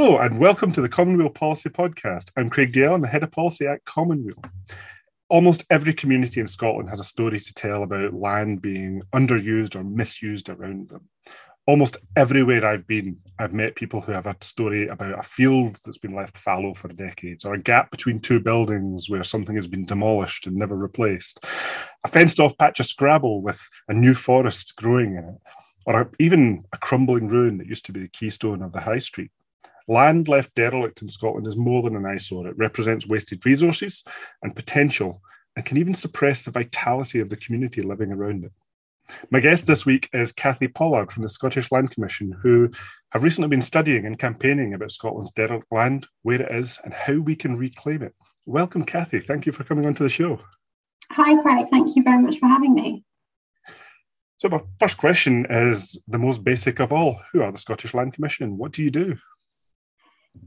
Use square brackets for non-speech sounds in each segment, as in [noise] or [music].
Hello and welcome to the Common Weal Policy Podcast. I'm Craig Dalzell, I'm the Head of Policy at Common Weal. Almost every community in Scotland has a story to tell about land being underused or misused around them. Almost everywhere I've been, I've met people who have a story about a field that's been left fallow for decades, or a gap between two buildings where something has been demolished and never replaced, a fenced off patch of Scrabble with a new forest growing in it, or even a crumbling ruin that used to be the keystone of the high street. Land left derelict in Scotland is more than an eyesore. It represents wasted resources and potential and can even suppress the vitality of the community living around it. My guest this week is Kathie Pollard from the Scottish Land Commission, who have recently been studying and campaigning about Scotland's derelict land, where it is, and how we can reclaim it. Welcome, Kathie. Thank you for coming onto the show. Hi, Craig. Thank you very much for having me. So, my first question is the most basic of all Who are the Scottish Land Commission? What do you do?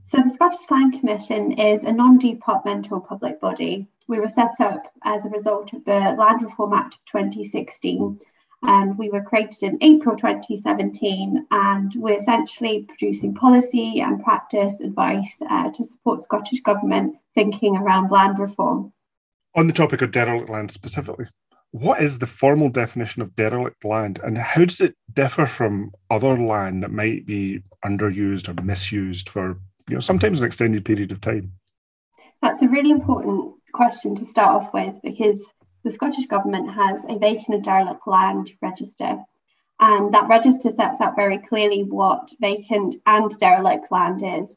So, the Scottish Land Commission is a non departmental public body. We were set up as a result of the Land Reform Act of 2016, and we were created in April 2017. And we're essentially producing policy and practice advice uh, to support Scottish Government thinking around land reform. On the topic of derelict land specifically, what is the formal definition of derelict land and how does it differ from other land that might be underused or misused for you know, sometimes an extended period of time? That's a really important question to start off with because the Scottish Government has a vacant and derelict land register. And that register sets out very clearly what vacant and derelict land is.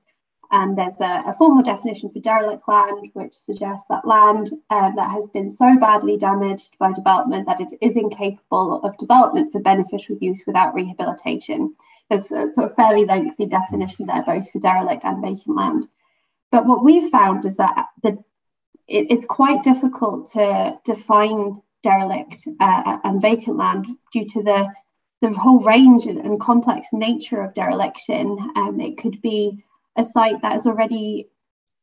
And there's a, a formal definition for derelict land, which suggests that land um, that has been so badly damaged by development that it is incapable of development for beneficial use without rehabilitation. There's a sort of fairly lengthy definition there, both for derelict and vacant land. But what we've found is that the, it, it's quite difficult to define derelict uh, and vacant land due to the the whole range and, complex nature of dereliction. Um, it could be a site that is already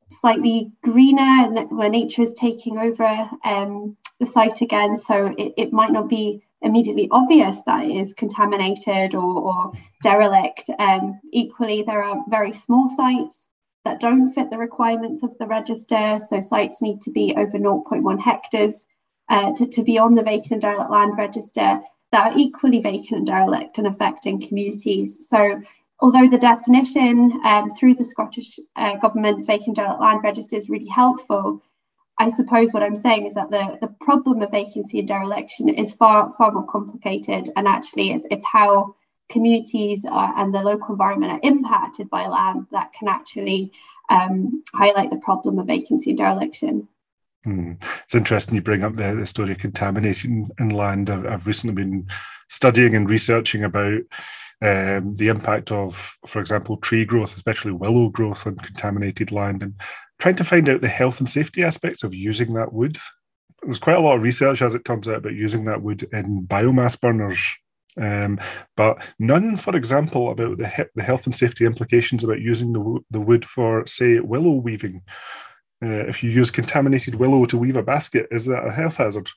slightly greener where nature is taking over um, the site again. So it, it might not be immediately obvious that it is contaminated or, or derelict. Um, equally, there are very small sites that don't fit the requirements of the register. So sites need to be over 0.1 hectares uh, to, to be on the vacant and derelict land register that are equally vacant and derelict and affecting communities. So although the definition um, through the Scottish uh, Government's vacant derelict land register is really helpful, I suppose what I'm saying is that the, the problem of vacancy and dereliction is far far more complicated, and actually it's, it's how communities are, and the local environment are impacted by land that can actually um, highlight the problem of vacancy and dereliction. Mm. It's interesting you bring up the, the story of contamination in land. I've, I've recently been studying and researching about um, the impact of, for example, tree growth, especially willow growth on contaminated land, and trying to find out the health and safety aspects of using that wood. There's quite a lot of research, as it turns out, about using that wood in biomass burners, um, but none, for example, about the, he- the health and safety implications about using the, w- the wood for, say, willow weaving. Uh, if you use contaminated willow to weave a basket, is that a health hazard?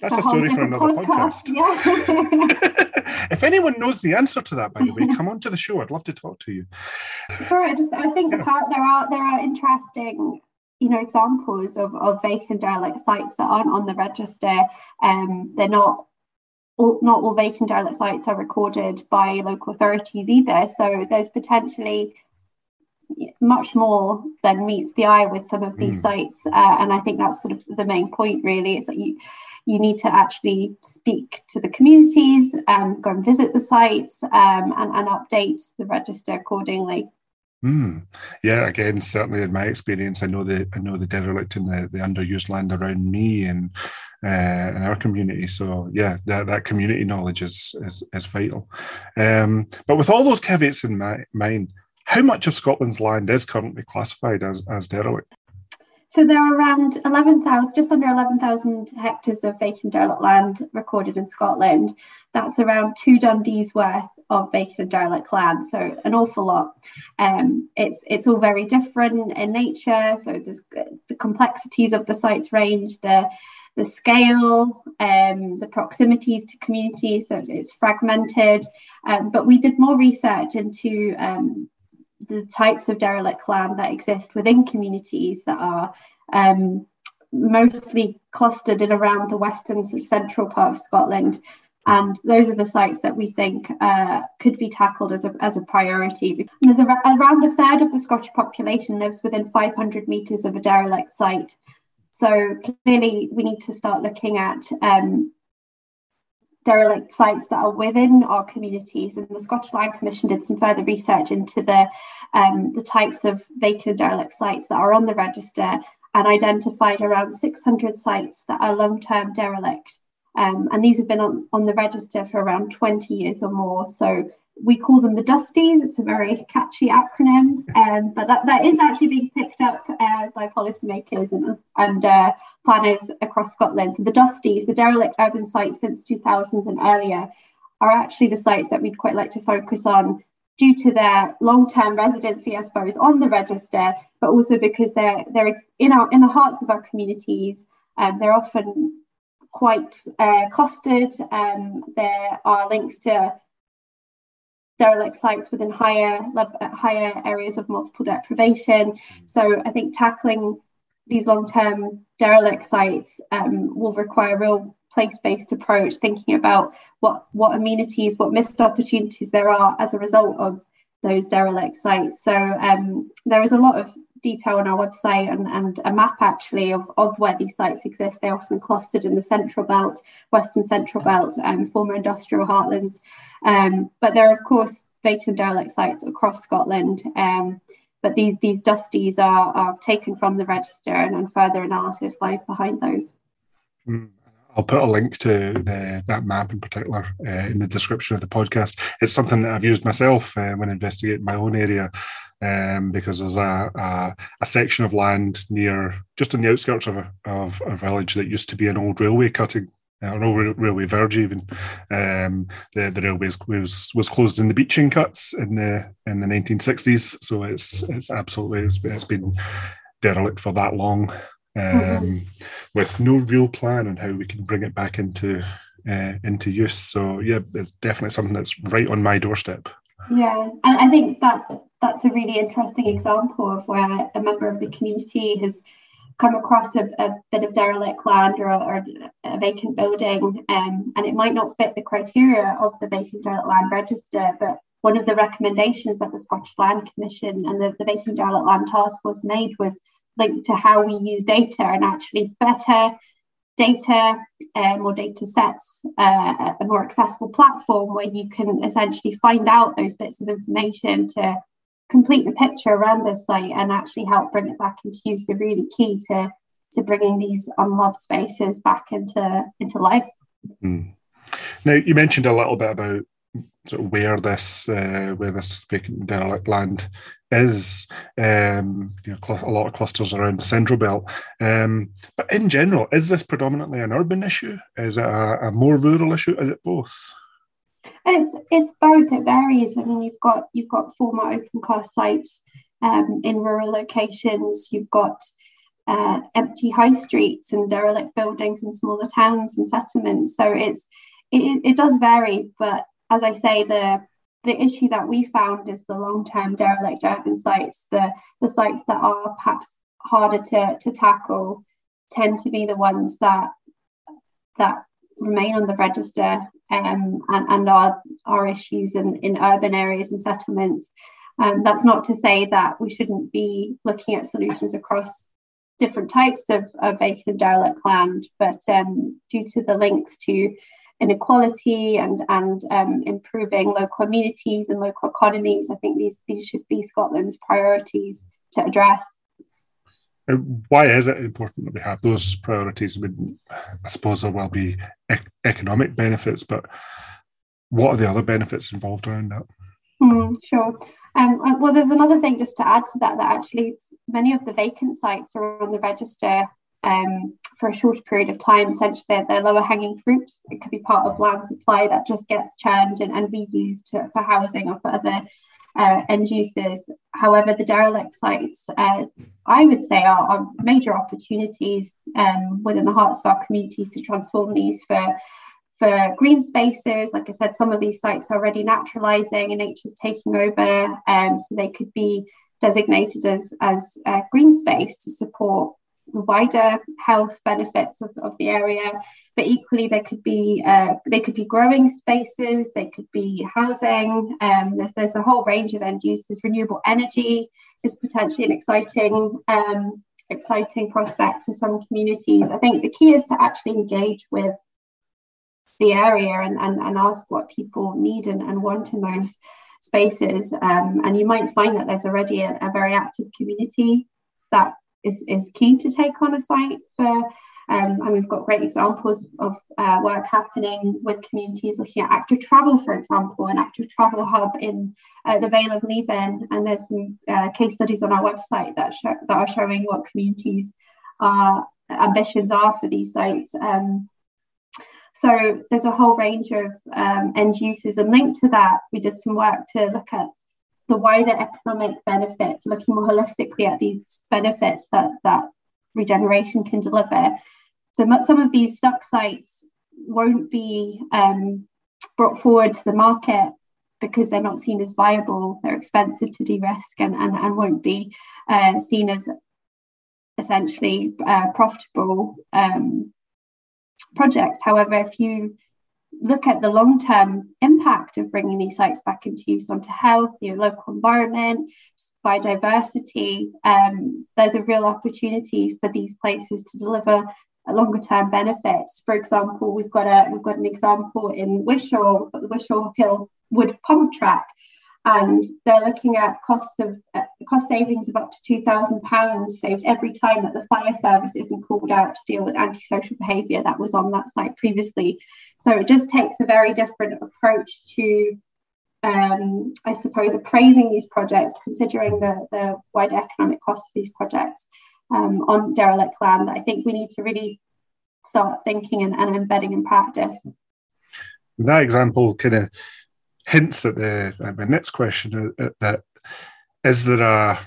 That's a, a story for another podcast. podcast. Yeah. [laughs] [laughs] if anyone knows the answer to that, by the way, [laughs] come on to the show. I'd love to talk to you. Sure. I just I think yeah. part, there are there are interesting you know examples of, of vacant derelict sites that aren't on the register. Um, they're not all, not all vacant derelict sites are recorded by local authorities either. So there's potentially much more than meets the eye with some of these mm. sites, uh, and I think that's sort of the main point. Really, is that you you need to actually speak to the communities, um, go and visit the sites, um, and, and update the register accordingly. Mm. Yeah, again, certainly in my experience, I know the I know the derelict and the, the underused land around me and uh, in our community. So yeah, that, that community knowledge is is, is vital. Um, but with all those caveats in my, mind, how much of Scotland's land is currently classified as as derelict? So there are around 11,000, just under 11,000 hectares of vacant derelict land recorded in Scotland. That's around two Dundee's worth of vacant and derelict land, so an awful lot. Um, it's it's all very different in nature. So there's the complexities of the sites range, the the scale, um, the proximities to communities, so it's fragmented. Um, but we did more research into um, the types of derelict land that exist within communities that are um, mostly clustered in around the western sort of central part of Scotland. And those are the sites that we think uh, could be tackled as a, as a priority. And there's a, around a third of the Scottish population lives within 500 metres of a derelict site. So clearly, we need to start looking at um, derelict sites that are within our communities. And the Scottish Land Commission did some further research into the um, the types of vacant derelict sites that are on the register and identified around 600 sites that are long-term derelict. Um, and these have been on, on the register for around 20 years or more. So we call them the Dusties. It's a very catchy acronym, um, but that, that is actually being picked up uh, by policymakers and, and uh, planners across Scotland. So the Dusties, the derelict urban sites since 2000s and earlier, are actually the sites that we'd quite like to focus on due to their long-term residency, I suppose, on the register, but also because they're they're in our in the hearts of our communities. Um, they're often quite uh, clustered. Um, there are links to derelict sites within higher higher areas of multiple deprivation. So I think tackling these long-term derelict sites um, will require a real place-based approach, thinking about what what amenities, what missed opportunities there are as a result of those derelict sites. So um, there is a lot of detail on our website and, and a map actually of, of where these sites exist. They're often clustered in the central belt, western central belt, and um, former industrial heartlands. Um, but there are of course vacant derelict sites across Scotland. Um, but these these dusties are, are taken from the register and, and further analysis lies behind those. Mm. I'll put a link to the, that map in particular uh, in the description of the podcast. It's something that I've used myself uh, when investigating my own area um, because there's a, a, a, section of land near, just on the outskirts of a, of a village that used to be an old railway cutting uh, an old railway verge even. Um, the the railway was was closed in the Beeching cuts in the in the 1960s, so it's it's absolutely it's, it's been derelict for that long um, mm-hmm. with no real plan on how we can bring it back into uh, into use. So yeah, it's definitely something that's right on my doorstep. Yeah, and I think that that's a really interesting example of where a member of the community has come across a, a bit of derelict land or, or a vacant building, um, and it might not fit the criteria of the vacant derelict land register, but one of the recommendations that the Scottish Land Commission and the, the Vacant Derelict Land Task Force made was linked to how we use data and actually better data um, or data sets, uh, a more accessible platform where you can essentially find out those bits of information to complete the picture around this site and actually help bring it back into use are really key to to bringing these unloved spaces back into into life. Mm. Now you mentioned a little bit about sort of where this uh, where this vacant derelict land is. Um, you know, a lot of clusters around the central belt. Um, but in general, is this predominantly an urban issue? Is it a, a more rural issue? Is it both? It's it's both. It varies. I mean, you've got you've got former open cast sites um, in rural locations. You've got uh, empty high streets and derelict buildings in smaller towns and settlements. So it's it, it does vary, but as I say, the the issue that we found is the long-term derelict urban sites, the the sites that are perhaps harder to, to tackle tend to be the ones that that remain on the register um, and, and are, are issues in, in urban areas and settlements. Um, that's not to say that we shouldn't be looking at solutions across different types of, of vacant and derelict land, but um, due to the links to inequality and and um, improving local communities and local economies. I think these these should be Scotland's priorities to address. Why is it important that we have those priorities? I mean, I suppose there will be ec- economic benefits, but what are the other benefits involved around that? Mm, sure. Um, uh, well, there's another thing just to add to that that actually many of the vacant sites are on the register um, for a shorter period of time. Essentially, they're, lower hanging fruit. It could be part of land supply that just gets churned and, and reused to, for housing or for other uh, end uses. However, the derelict sites, uh, I would say, are, are major opportunities um, within the hearts of our communities to transform these for for green spaces. Like I said, some of these sites are already naturalizing and nature's taking over. Um, so they could be designated as, as a green space to support the wider health benefits of, of the area. But equally, they could be uh, they could be growing spaces, they could be housing. Um, there's, there's a whole range of end uses. Renewable energy is potentially an exciting um, exciting prospect for some communities. I think the key is to actually engage with the area and, and, and ask what people need and, and want in those spaces. Um, and you might find that there's already a, a, very active community that is, is keen to take on a site for. Um, and we've got great examples of uh, work happening with communities looking at active travel, for example, an active travel hub in uh, the Vale of Leven. And there's some uh, case studies on our website that, that are showing what communities' ambitions are for these sites. Um, so there's a whole range of um, end uses, and linked to that, we did some work to look at the wider economic benefits, looking more holistically at these benefits that that regeneration can deliver. So some of these stuck sites won't be um, brought forward to the market because they're not seen as viable. They're expensive to de-risk and, and, and won't be uh, seen as essentially uh, profitable um, projects. However, if you look at the long-term impact of bringing these sites back into use onto health, your local environment, biodiversity, um, there's a real opportunity for these places to deliver longer term benefits. For example, we've got a we've got an example in Wishaw, the Wishaw Hill Wood Pump Track, and they're looking at cost of uh, cost savings of up to two thousand pounds saved every time that the fire service isn't called out to deal with antisocial behaviour that was on that site previously. So it just takes a very different approach to, um, I suppose, appraising these projects, considering the the wider economic cost of these projects um, on derelict land. I think we need to really start thinking and, and embedding in practice. That example kind of hints at the my next question uh, uh, that is there a,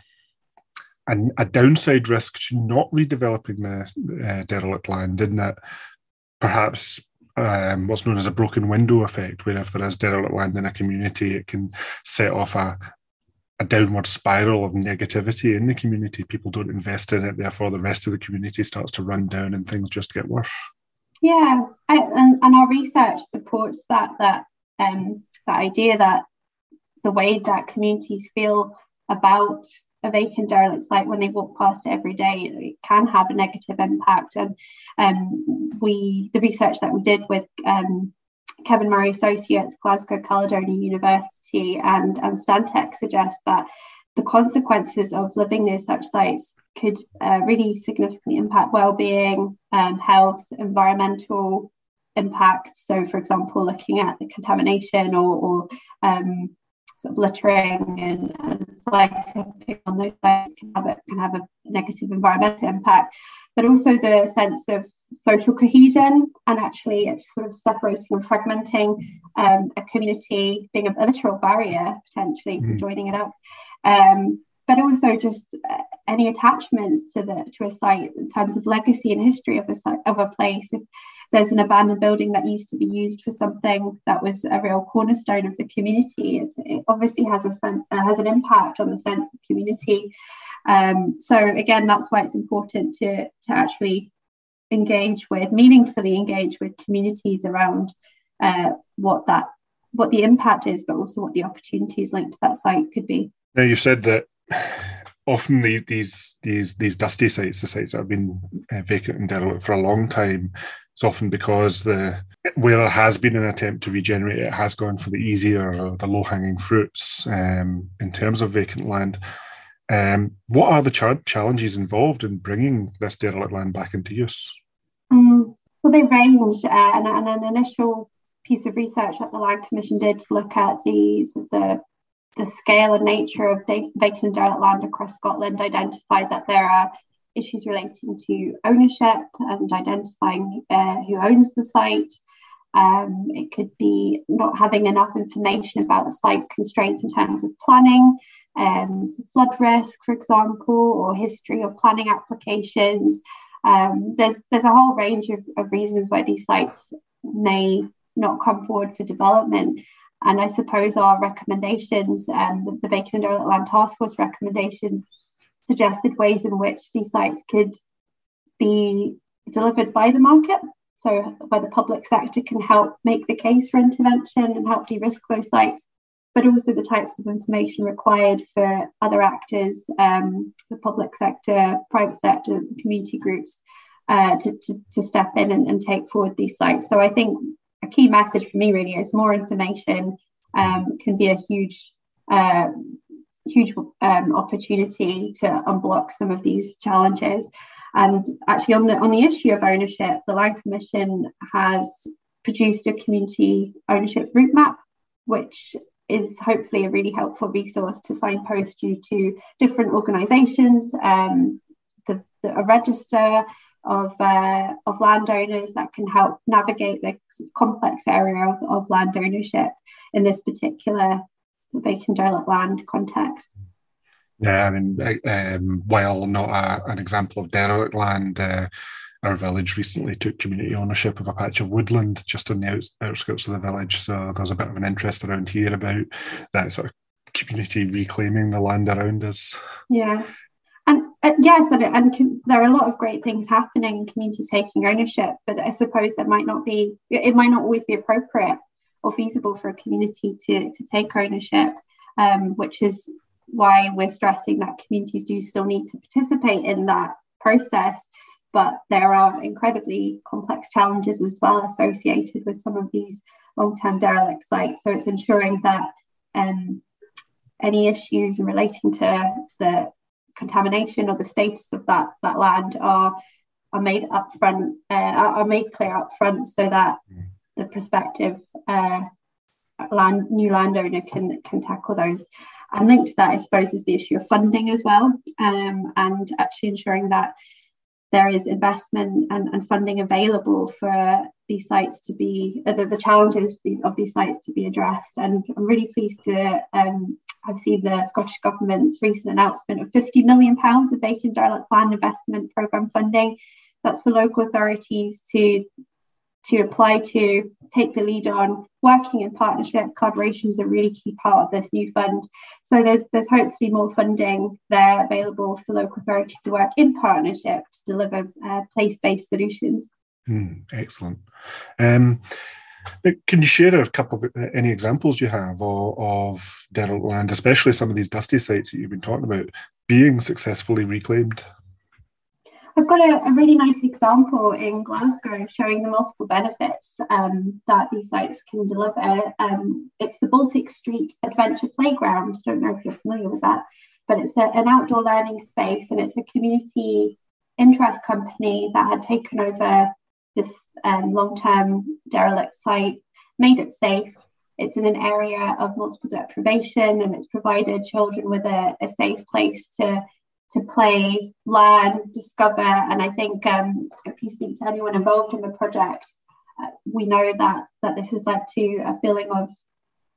a, a downside risk to not redeveloping the uh, derelict land in that perhaps um, what's known as a broken window effect, where if there is derelict land in a community, it can set off a, a downward spiral of negativity in the community. People don't invest in it, therefore the rest of the community starts to run down and things just get worse. Yeah, I, and, and our research supports that that um, that idea that the way that communities feel about a vacant derelict site when they walk past it every day it can have a negative impact. And um, we the research that we did with um, Kevin Murray Associates, Glasgow Caledonian University, and, and Stantec suggests that the consequences of living near such sites could uh, really significantly impact well-being, um, health, environmental impacts. So, for example, looking at the contamination or, or um, sort of littering and, and flag tipping on those sites can have, a, can have a negative environmental impact, but also the sense of social cohesion and actually sort of separating and fragmenting um, a community, being a, a literal barrier potentially mm. to joining it up. Um, but also just uh, any attachments to the to a site in terms of legacy and history of a site, of a place. If there's an abandoned building that used to be used for something that was a real cornerstone of the community, it obviously has a uh, has an impact on the sense of community. Um, so again, that's why it's important to to actually engage with meaningfully engage with communities around uh, what that what the impact is, but also what the opportunities linked to that site could be. Now you said that often these these these dusty sites, the sites that have been uh, vacant and derelict for a long time, it's often because the where there has been an attempt to regenerate it has gone for the easier or the low hanging fruits um, in terms of vacant land. Um, what are the ch- challenges involved in bringing this derelict land back into use? Um, well, they range, uh, and, and, an initial piece of research that the Land Commission did to look at the sort of the the scale and nature of vacant and derelict land across Scotland identified that there are issues relating to ownership and identifying uh, who owns the site. Um, it could be not having enough information about site constraints in terms of planning, um, so flood risk, for example, or history of planning applications. Um, there's there's a whole range of, of reasons why these sites may not come forward for development. And I suppose our recommendations, um, the, the Vacant and Derelict Land Task Force recommendations, suggested ways in which these sites could be delivered by the market. So, where the public sector can help make the case for intervention and help de risk those sites, but also the types of information required for other actors, um, the public sector, private sector, community groups, uh, to, to, to, step in and, and, take forward these sites. So, I think key message for me really is more information um, can be a huge uh, huge um, opportunity to unblock some of these challenges. And actually, on the on the issue of ownership, the Land Commission has produced a community ownership route map, which is hopefully a really helpful resource to signpost you to different organisations, um, the, the, a register of uh, of landowners that can help navigate the complex area of, of land ownership in this particular vacant derelict land context. Yeah, I mean, um, while not a, an example of derelict land, uh, our village recently took community ownership of a patch of woodland just on the outskirts of the village. So there's a bit of an interest around here about that sort of community reclaiming the land around us. Yeah. Uh, yes, and, and there are a lot of great things happening, communities taking ownership, but I suppose there might not be, it might not always be appropriate or feasible for a community to, to take ownership, um, which is why we're stressing that communities do still need to participate in that process. But there are incredibly complex challenges as well associated with some of these long term derelict sites. So it's ensuring that um, any issues relating to the contamination or the status of that, that land are, are made upfront, uh, are made clear upfront so that the prospective uh, land new landowner can can tackle those. And linked to that, I suppose, is the issue of funding as well, um, and actually ensuring that there is investment and, and funding available for these sites to be uh, the, the, challenges these, of these sites to be addressed. And I'm really pleased to um, have seen the Scottish Government's recent announcement of 50 million pounds of vacant derelict land investment programme funding. That's for local authorities to to apply to, take the lead on. Working in partnership, collaboration is a really key part of this new fund. So there's there's hopefully more funding there available for local authorities to work in partnership to deliver uh, place-based solutions. Mm, excellent. Um, can you share a couple of uh, any examples you have of, of derelict land, especially some of these dusty sites that you've been talking about, being successfully reclaimed? I've got a, a, really nice example in Glasgow showing the multiple benefits um, that these sites can deliver. Um, it's the Baltic Street Adventure Playground. I don't know if you're familiar with that, but it's a, an outdoor learning space and it's a community interest company that had taken over this um, long term derelict site, made it safe. It's in an area of multiple deprivation and it's provided children with a, a safe place to to play, learn, discover. And I think um, if you speak to anyone involved in the project, uh, we know that that this has led to a feeling of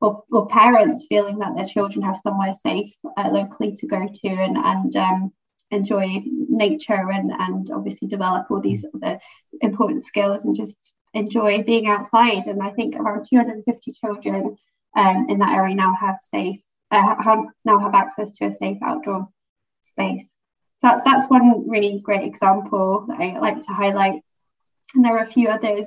or, or parents feeling that their children have somewhere safe uh, locally to go to and and um, enjoy nature and and obviously develop all these other important skills and just enjoy being outside. And I think around 250 children um, in that area now have safe uh, have, now have access to a safe outdoor space. So that's, that's one really great example that I like to highlight. And there are a few others.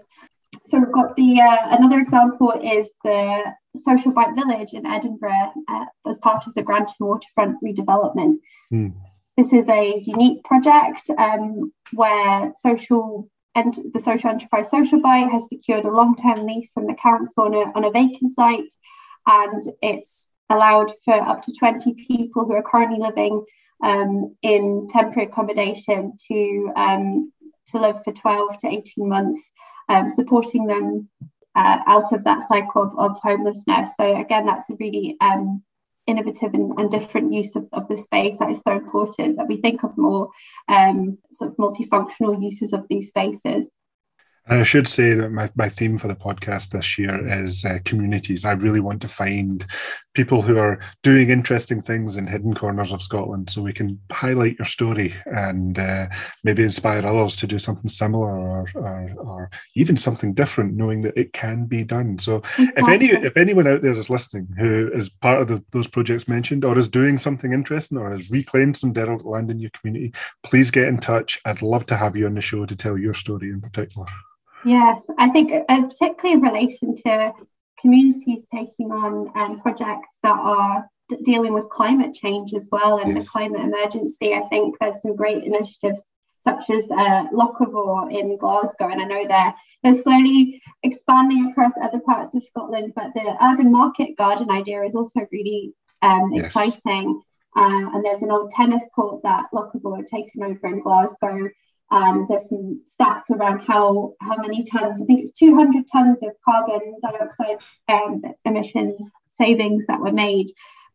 So we've got the uh, another example is the Social Bite Village in Edinburgh uh, as part of the Granton Waterfront redevelopment. Mm. This is a unique project um, where social and the social enterprise Social Bite has secured a long-term lease from the council on a, on a vacant site, and it's allowed for up to 20 people who are currently living um, in temporary accommodation to um, to live for 12 to 18 months, um, supporting them uh, out of that cycle of, of, homelessness. So again, that's a really um, innovative and, and, different use of, of the space that is so important that we think of more um, sort of multifunctional uses of these spaces. And I should say that my, my theme for the podcast this year is uh, communities. I really want to find people who are doing interesting things in hidden corners of Scotland so we can highlight your story and uh, maybe inspire others to do something similar or, or, or, even something different, knowing that it can be done. So exactly. if any if anyone out there is listening who is part of the, those projects mentioned or is doing something interesting or has reclaimed some derelict land in your community, please get in touch. I'd love to have you on the show to tell your story in particular. Yes, I think uh, particularly in relation to communities taking on um, projects that are d- dealing with climate change as well and yes. the climate emergency. I think there's some great initiatives such as uh, in Glasgow, and I know they're they're slowly expanding across other parts of Scotland. But the urban market garden idea is also really um, yes. exciting. Uh, and there's an old tennis court that Locavore had taken over in Glasgow um, there's some stats around how how many tons. I think it's 200 tons of carbon dioxide um, emissions savings that were made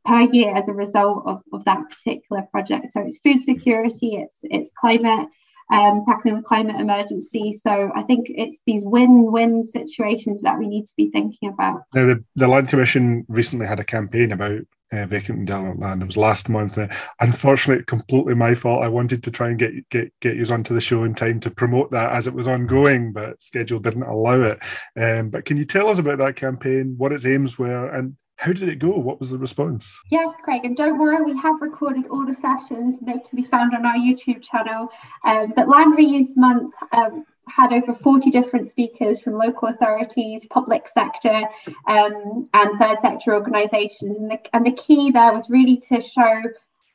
per year as a result of, of that particular project. So it's food security, it's it's climate, um, tackling the climate emergency. So I think it's these win-win situations that we need to be thinking about. Now the, the Land Commission recently had a campaign about uh, vacant and derelict land. It was last month. Uh, unfortunately, completely my fault. I wanted to try and get get get you onto the show in time to promote that as it was ongoing, but schedule didn't allow it. Um, but can you tell us about that campaign, what its aims were, and how did it go? What was the response? Yes, Craig, and don't worry, we have recorded all the sessions. They can be found on our YouTube channel. Um, but Land Reuse Month um, had over 40 different speakers from local authorities, public sector, um, and third sector organisations. And the, and the key there was really to show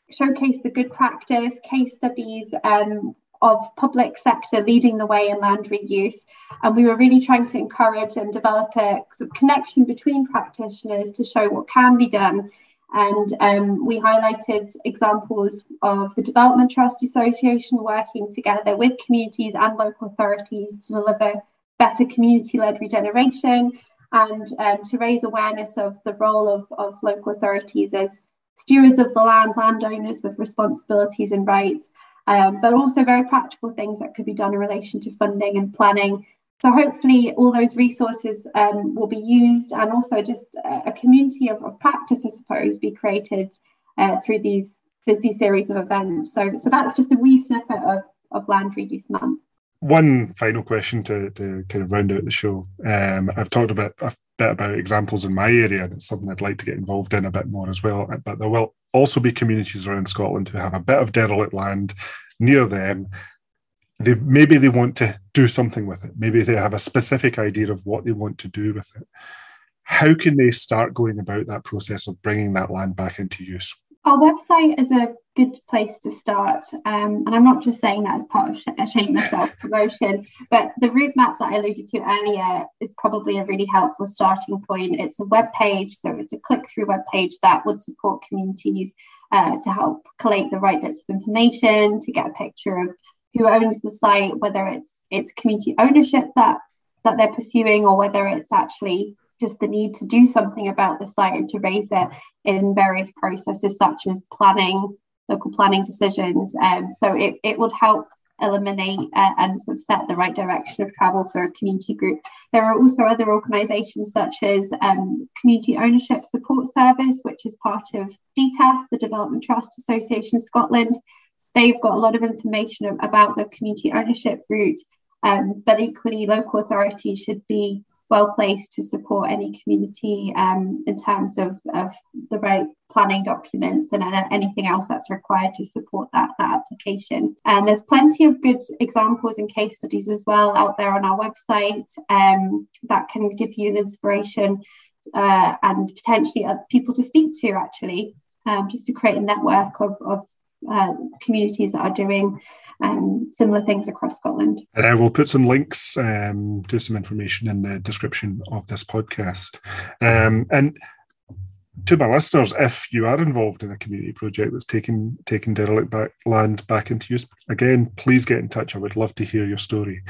showcase the good practice, case studies um, of public sector leading the way in land reuse. And we were really trying to encourage and develop a sort of connection between practitioners to show what can be done and um, we highlighted examples of the Development Trust Association working together with communities and local authorities to deliver better community led regeneration and um, to raise awareness of the role of, of local authorities as stewards of the land, landowners with responsibilities and rights, um, but also very practical things that could be done in relation to funding and planning so hopefully all those resources um, will be used and also just a, community of, of, practice, I suppose, be created uh, through these these series of events. So, so that's just a wee snippet of, of Land Reuse Month. One final question to, to kind of round out the show. Um, I've talked about a bit about examples in my area, and it's something I'd like to get involved in a bit more as well. But there will also be communities around Scotland who have a bit of derelict land near them they maybe they want to do something with it. Maybe they have a specific idea of what they want to do with it. How can they start going about that process of bringing that land back into use? Our website is a good place to start um, and i'm not just saying that as part of a shameless [laughs] self promotion but the route map that i alluded to earlier is probably a really helpful starting point. It's a web page so it's a click through web page that would support communities uh, to help collate the right bits of information to get a picture of who owns the site, whether it's it's community ownership that that they're pursuing, or whether it's actually just the need to do something about the site and to raise it in various processes such as planning, local planning decisions. Um, so it, it would help eliminate uh, and sort of set the right direction of travel for a community group. There are also other organisations such as um, Community Ownership Support Service, which is part of DTAS, the Development Trust Association Scotland, they've got a lot of information about the community ownership route, um, but equally local authorities should be well placed to support any community um, in terms of, of the right planning documents and anything else that's required to support that, that application. And there's plenty of good examples and case studies as well out there on our website um, that can give you an inspiration uh, and potentially people to speak to actually, um, just to create a network of, of uh, communities that are doing um, similar things across Scotland. And I will put some links um, to some information in the description of this podcast. Um, and to my listeners, if you are involved in a community project that's taking taking derelict back, land back into use, again, please get in touch. I would love to hear your story.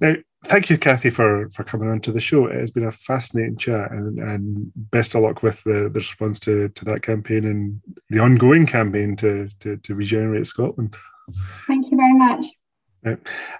Now, thank you, Kathie, for for coming on to the show. It has been a fascinating chat, and, and best of luck with the, the response to, to that campaign and the ongoing campaign to, to, to regenerate Scotland. Thank you very much.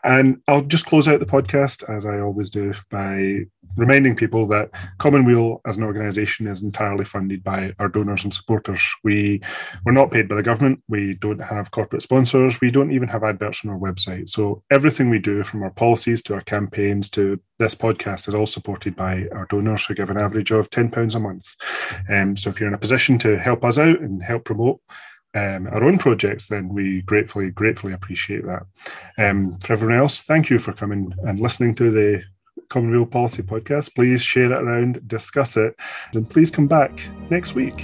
And I'll just close out the podcast, as I always do, by reminding people that Common Weal as an organisation is entirely funded by our donors and supporters. We we're not paid by the government. We don't have corporate sponsors. We don't even have adverts on our website. So everything we do, from our policies to our campaigns to this podcast, is all supported by our donors who give an average of ten pounds a month. Um, so if you're in a position to help us out and help promote um, our own projects, then we gratefully, gratefully appreciate that. Um, for everyone else, thank you for coming and listening to the Common Weal Policy podcast. Please share it around, discuss it, and please come back next week.